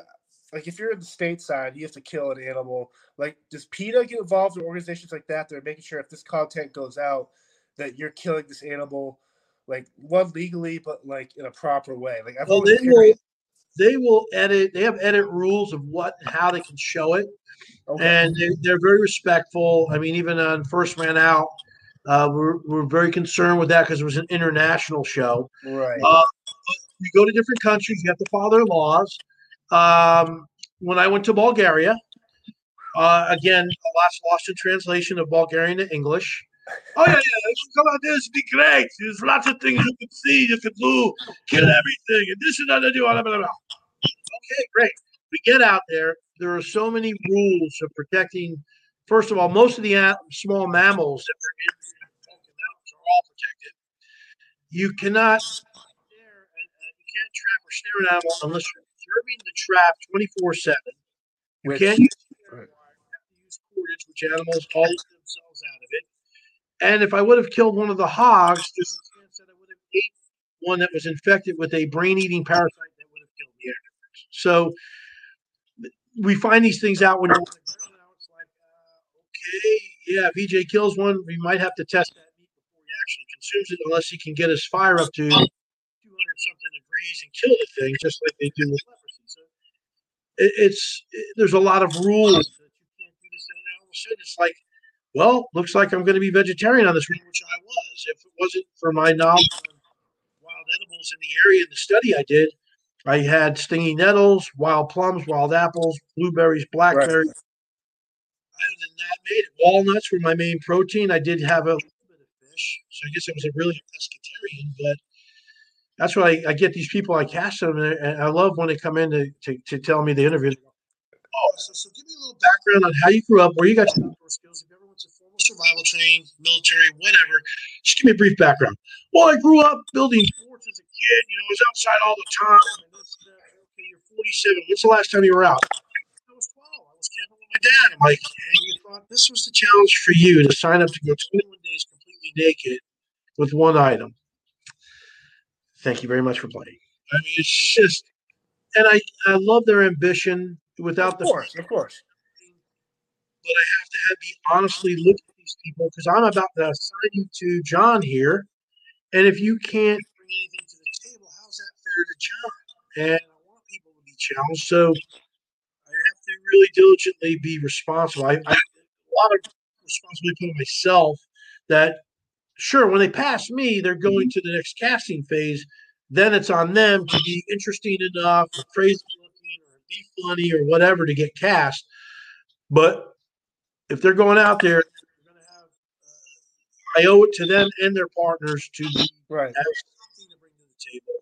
S1: like if you're in the stateside, you have to kill an animal. Like, does PETA get involved in organizations like that? They're making sure if this content goes out, that you're killing this animal like one legally but like in a proper way. Like I've
S2: well, they will, they will edit they have edit rules of what and how they can show it okay. and they, are very respectful. I mean even on first man out uh, we're, we're very concerned with that because it was an international show.
S1: Right. Uh,
S2: you go to different countries you have to follow their laws. Um, when i went to bulgaria uh, again, a last lost in translation of Bulgarian to English. Oh yeah, yeah. Come on, this be great. There's lots of things you can see, you can do, kill everything, and this and that. Blah, blah, blah. Okay, great. We get out there. There are so many rules of protecting. First of all, most of the small mammals that are in the mountains are all protected. You cannot stare, you can't trap or snare an animal unless you're observing the trap 24 seven. You can't use, right. use cordage, which animals themselves out and if I would have killed one of the hogs, chance that I would have ate one that was infected with a brain eating parasite that would have killed the animals. So we find these things out when you're like, uh, okay, yeah, EJ kills one. We might have to test that meat before he actually consumes it, unless he can get his fire up to 200 something degrees and kill the thing, just like they do with leprosy. So it, it's it, there's a lot of rules that you can't do this, and all of a sudden it's like, well, looks like I'm going to be vegetarian on this one, which I was. If it wasn't for my knowledge on wild edibles in the area in the study I did, I had stingy nettles, wild plums, wild apples, blueberries, blackberries. Right. Other than that, made it. Walnuts were my main protein. I did have a little bit of fish, so I guess I was a really pescatarian. But that's why I, I, get these people. I cast them, and I love when they come in to, to, to tell me the interview. Oh, so, so give me a little background on how you grew up, where you got your skills. Survival training, military, whatever, just give me a brief background. Well, I grew up building forts as a kid. You know, I was outside all the time. Okay, you're 47. When's the last time you were out? I was 12. I was camping with my dad. I'm like, and you thought this was the challenge for you to sign up to go 21 days completely naked with one item. Thank you very much for playing. I mean, it's just, and I I love their ambition without
S1: of
S2: the
S1: course, of course.
S2: But I have to have be honestly look at these people because I'm about to assign you to John here, and if you can't bring anything to the table, how's that fair to John? And I want people to be challenged, so I have to really diligently be responsible. I, I a lot of responsibility put on myself that sure, when they pass me, they're going mm-hmm. to the next casting phase. Then it's on them to be interesting enough, or crazy looking, or be funny, or whatever to get cast. But if they're going out there, they're going to have. Uh, I owe it to them and their partners to be
S1: right.
S2: something to bring to the table.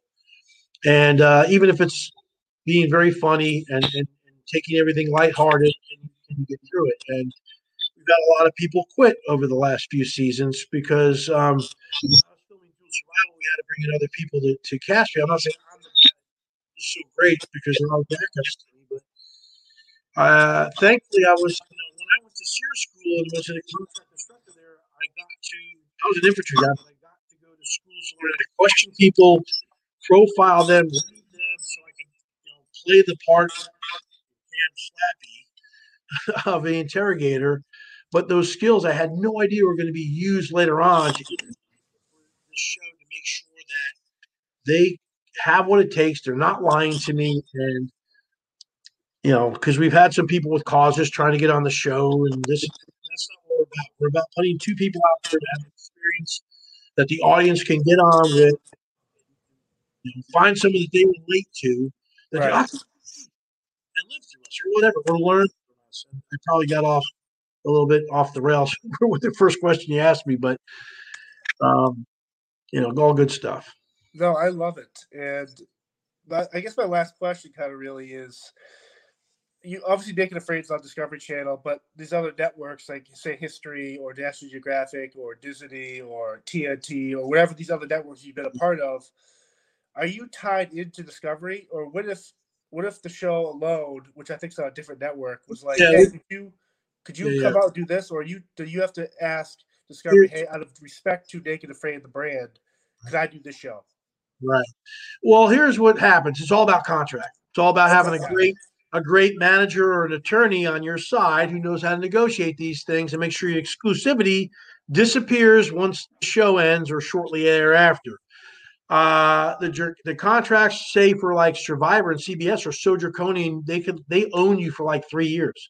S2: And uh, even if it's being very funny and, and, and taking everything lighthearted, and, and get through it. And we've got a lot of people quit over the last few seasons because um, survival, we had to bring in other people to, to cast me. I'm not saying I'm so great because they're all backups to me, but uh, thankfully, I was you know, when I went to school and was a contract instructor there. I got to I was an infantry uh, guy, but I got to go to school so I to question people, profile them, read them, so I could you know play the part damn slappy of the interrogator but those skills I had no idea were going to be used later on to the show to make sure that they have what it takes. They're not lying to me, and you know, because we've had some people with causes trying to get on the show, and this that's not what we're about. We're about putting two people out there to have experience that the audience can get on with, you know, find somebody that they relate to that right. and live through us or whatever, or learn from us. And I probably got off a little bit off the rails with the first question you asked me, but um, you know, all good stuff.
S1: No, I love it, and I guess my last question kind of really is. You obviously Naked Afraid is on Discovery Channel, but these other networks like say History or National Geographic or Disney or TNT or whatever these other networks you've been a part of, are you tied into Discovery or what if what if the show alone, which I think is on a different network, was like, yeah. hey, could you could you yeah, come yeah. out and do this, or you do you have to ask Discovery, hey, out of respect to Naked Afraid the brand, could I do this show?
S2: Right. Well, here's what happens. It's all about contract. It's all about having a great a great manager or an attorney on your side who knows how to negotiate these things and make sure your exclusivity disappears once the show ends or shortly thereafter. Uh, the the contracts say for like Survivor and CBS are so draconian they could they own you for like three years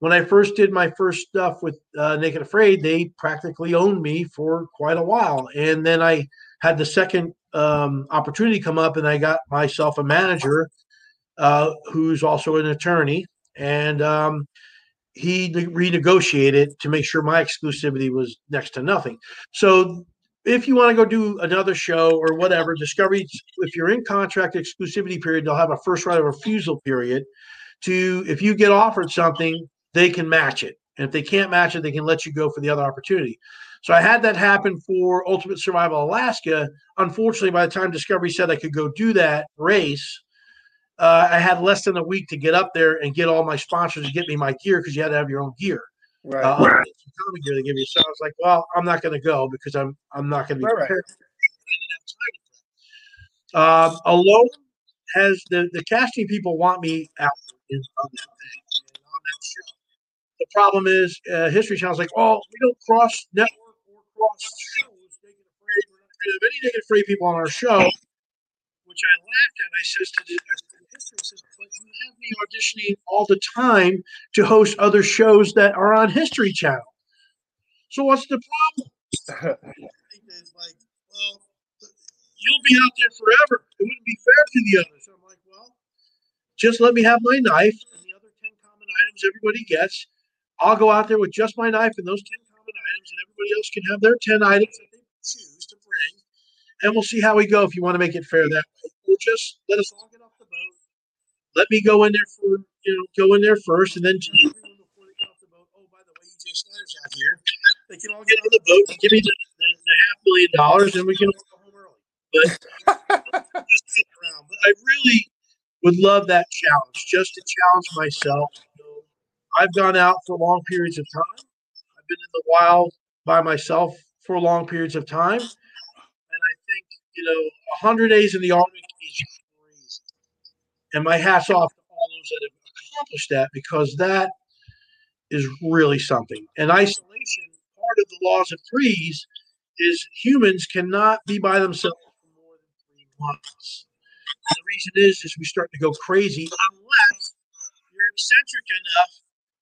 S2: when I first did my first stuff with uh, Naked Afraid, they practically owned me for quite a while. And then I had the second um, opportunity come up, and I got myself a manager uh, who's also an attorney, and um, he renegotiated to make sure my exclusivity was next to nothing. So if you want to go do another show or whatever, Discovery, if you're in contract exclusivity period, they'll have a first right of refusal period. To if you get offered something they can match it. And if they can't match it, they can let you go for the other opportunity. So I had that happen for Ultimate Survival Alaska. Unfortunately, by the time Discovery said I could go do that race, uh, I had less than a week to get up there and get all my sponsors to get me my gear because you had to have your own gear.
S1: Right. Uh, right.
S2: gear they give you. So I was like, well, I'm not going to go because I'm I'm not going to be prepared. Right. Uh, alone has the the casting people want me out on that thing the problem is uh, History Channel's like, oh, we don't cross network or cross shows. Afraid. We're not going to have any Naked Afraid people on our show. which I laughed at. I says to I said to I but you have me auditioning all the time to host other shows that are on History Channel. So what's the problem? like, well, you'll be out there forever. It wouldn't be fair to the others. So I'm like, well, just let me have my knife and the other 10 common items everybody gets. I'll go out there with just my knife and those 10 common items, and everybody else can have their 10 items that they choose to bring. And we'll see how we go if you want to make it fair that way. Or just let us all get off the boat. Let me go in there for, you know, go in there first, and then everyone they get the boat, oh, by the way, EJ Snyder's out here. They can all get on the boat and give me the, the, the half million dollars, and we can all go home early. But just sit around. But I really would love that challenge, just to challenge myself. You know, I've gone out for long periods of time. I've been in the wild by myself for long periods of time. And I think, you know, 100 days in the Arctic is. And my hat's off to all those that have accomplished that because that is really something. And isolation, part of the laws of threes, is humans cannot be by themselves for more than three months. And the reason is, is we start to go crazy unless you're eccentric enough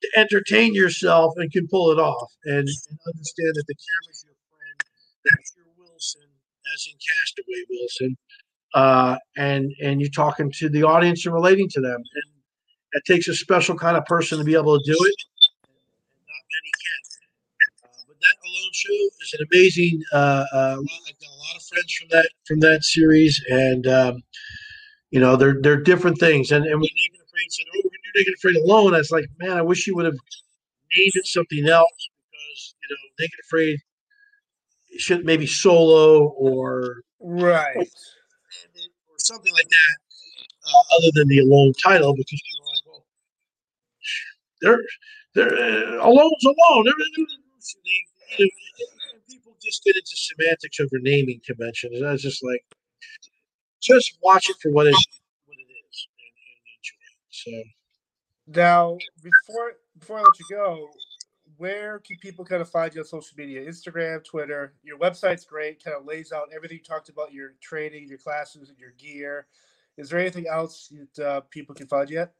S2: to entertain yourself and can pull it off and, and understand that the camera's your friend. That's your Wilson, as in Castaway Wilson. Uh, and and you're talking to the audience and relating to them. And it takes a special kind of person to be able to do it. Not many can. Uh, but that alone show is an amazing. Uh, uh, I've got a lot of friends from that from that series, and um, you know they're they're different things. And and when Naked Afraid said, "Oh, we're do Naked Afraid alone," I was like, "Man, I wish you would have named it something else because you know Naked Afraid should maybe solo or
S1: right
S2: or something like that, uh, other than the alone title, because people are like, well, they're they're uh, alone's alone. They're, they're, they, people just get into semantics over naming conventions. And I was just like, just watch it for what it what it is and, and enjoy it. So
S1: now before before I let you go, where can people kind of find you on social media? Instagram, Twitter. Your website's great, kind of lays out everything you talked about your training, your classes, and your gear. Is there anything else that uh, people can find yet?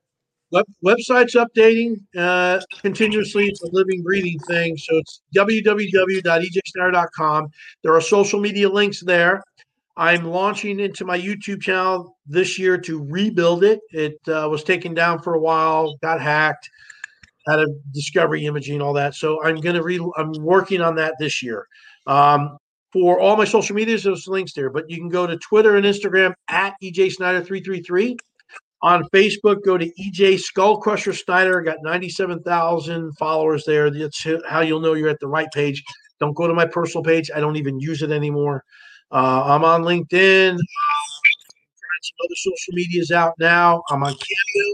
S2: Web, website's updating uh, continuously. It's a living, breathing thing. So it's www.ejsnyder.com. There are social media links there. I'm launching into my YouTube channel this year to rebuild it. It uh, was taken down for a while, got hacked, had a discovery imaging, all that. So I'm going to re. I'm working on that this year. Um, for all my social medias, there's links there. But you can go to Twitter and Instagram at EJ Snyder three three three. On Facebook, go to EJ Skull Crusher Snyder. Got 97,000 followers there. That's how you'll know you're at the right page. Don't go to my personal page. I don't even use it anymore. Uh, I'm on LinkedIn. Some other social medias out now. I'm on Cameo.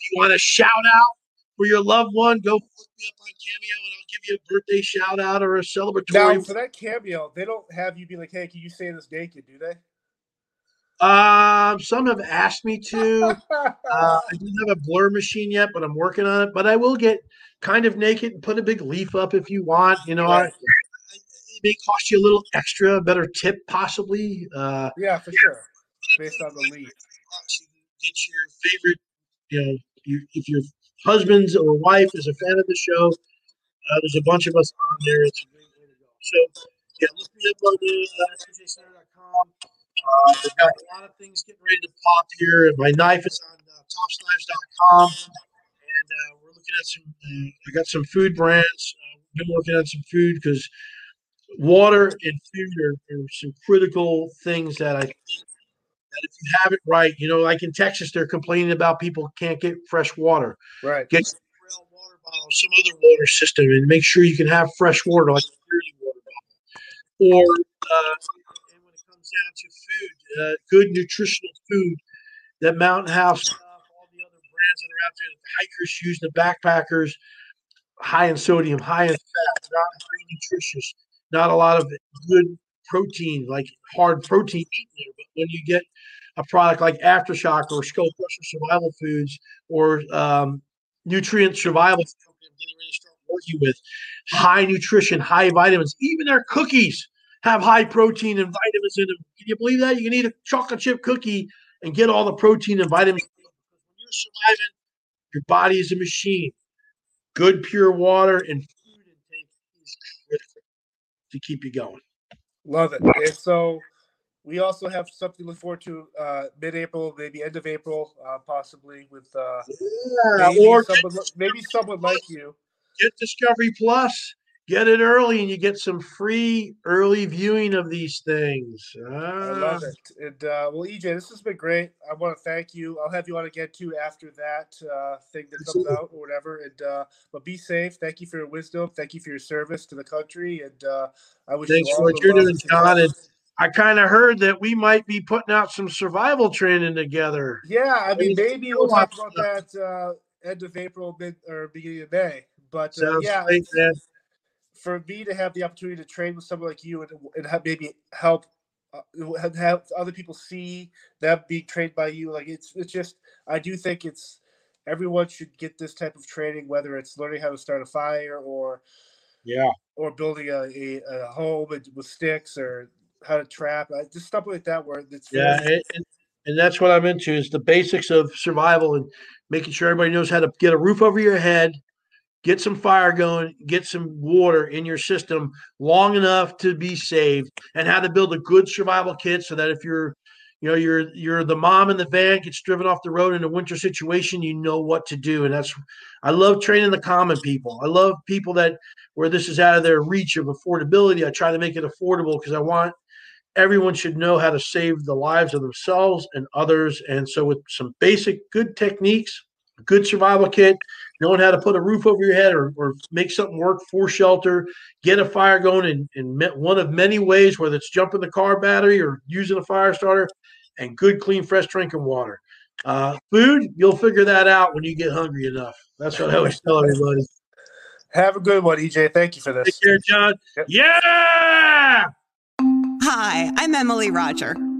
S2: If you want a shout out for your loved one, go look me up on Cameo and I'll give you a birthday shout out or a celebratory.
S1: Now, for that Cameo, they don't have you be like, hey, can you say this naked, do they?
S2: Um, some have asked me to. uh, I don't have a blur machine yet, but I'm working on it. But I will get kind of naked and put a big leaf up if you want. You know, I, it may cost you a little extra, a better tip possibly. Uh,
S1: yeah, for sure. Based on the leaf.
S2: Get your favorite, you know, you, if your husband's or wife is a fan of the show, uh, there's a bunch of us on there. It's a great way to go. So, yeah, look me up on the uh, uh, we've got a lot of things getting ready to pop here. My knife is on uh, topsknives.com. And uh, we're looking at some, uh, I got some food brands. Uh, been working on some food because water and food are, are, some critical things that I think if you have it right, you know, like in Texas, they're complaining about people can't get fresh water.
S1: Right.
S2: Get a water bottle, some other water system, and make sure you can have fresh water, like water bottle. Or uh, and when it comes down to food, uh, good nutritional food that Mountain House stuff, all the other brands that are out there the hikers use, the backpackers, high in sodium, high in fat, not very nutritious, not a lot of good protein, like hard protein. But when you get a product like Aftershock or Skull Crusher Survival Foods or um, Nutrient Survival, I'm getting to start working with high nutrition, high vitamins, even their cookies have high protein and vitamins in them. Can you believe that? You can eat a chocolate chip cookie and get all the protein and vitamins. When you're surviving, your body is a machine. Good pure water and food intake is critical to keep you going.
S1: Love it. And so we also have something to look forward to uh, mid-April, maybe end of April, uh, possibly with uh,
S2: Yeah,
S1: maybe,
S2: or
S1: someone, maybe someone like you.
S2: get Discovery Plus. Get it early, and you get some free early viewing of these things.
S1: I
S2: Ah,
S1: love it. And uh, well, EJ, this has been great. I want to thank you. I'll have you on again too after that uh, thing that comes out or whatever. And uh, but be safe. Thank you for your wisdom. Thank you for your service to the country. And uh, I wish
S2: Thanks
S1: you
S2: for what you're doing, John,
S1: success.
S2: I kind of heard that we might be putting out some survival training together.
S1: Yeah, I mean,
S2: Maybe
S1: we'll talk about that uh, end of April, mid or beginning of May. But uh, yeah. For me to have the opportunity to train with someone like you and, and have maybe help uh, have, other people see them being trained by you, like it's it's just I do think it's everyone should get this type of training, whether it's learning how to start a fire or
S2: Yeah.
S1: or building a, a, a home with sticks or how to trap, uh, just stuff like that. Where it's
S2: Yeah, and, and- and that's what I'm into is the basics of survival and making sure everybody knows how to get a roof over your head, get some fire going, get some water in your system long enough to be saved, and how to build a good survival kit so that if you're you know you're you're the mom in the van gets driven off the road in a winter situation you know what to do. And that's i love training the common people. I love people that where this is out of their reach of affordability. I try to make it affordable because i want everyone should know how to save the lives of themselves and others. And so, with some basic good techniques, good survival kit, knowing how to put a roof over your head or, or make something work for shelter, get a fire going in, in one of many ways, whether it's jumping the car battery or using a fire starter, and good, clean, fresh drinking water. Uh, food, you'll figure that out when you get hungry enough. That's what I always tell everybody.
S1: have a good one, EJ. Thank you for
S2: Take
S1: this.
S2: care, John.
S1: Yep.
S2: Yeah.
S3: Hi, I'm Emily Roger,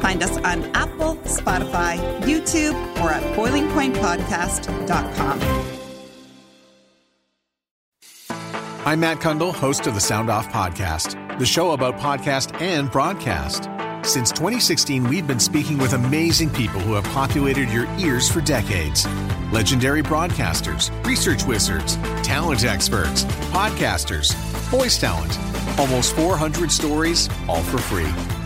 S3: Find us on Apple, Spotify, YouTube, or at boilingpointpodcast.com.
S4: I'm Matt Cundill, host of the Sound Off Podcast, the show about podcast and broadcast. Since 2016, we've been speaking with amazing people who have populated your ears for decades. Legendary broadcasters, research wizards, talent experts, podcasters, voice talent. Almost 400 stories, all for free.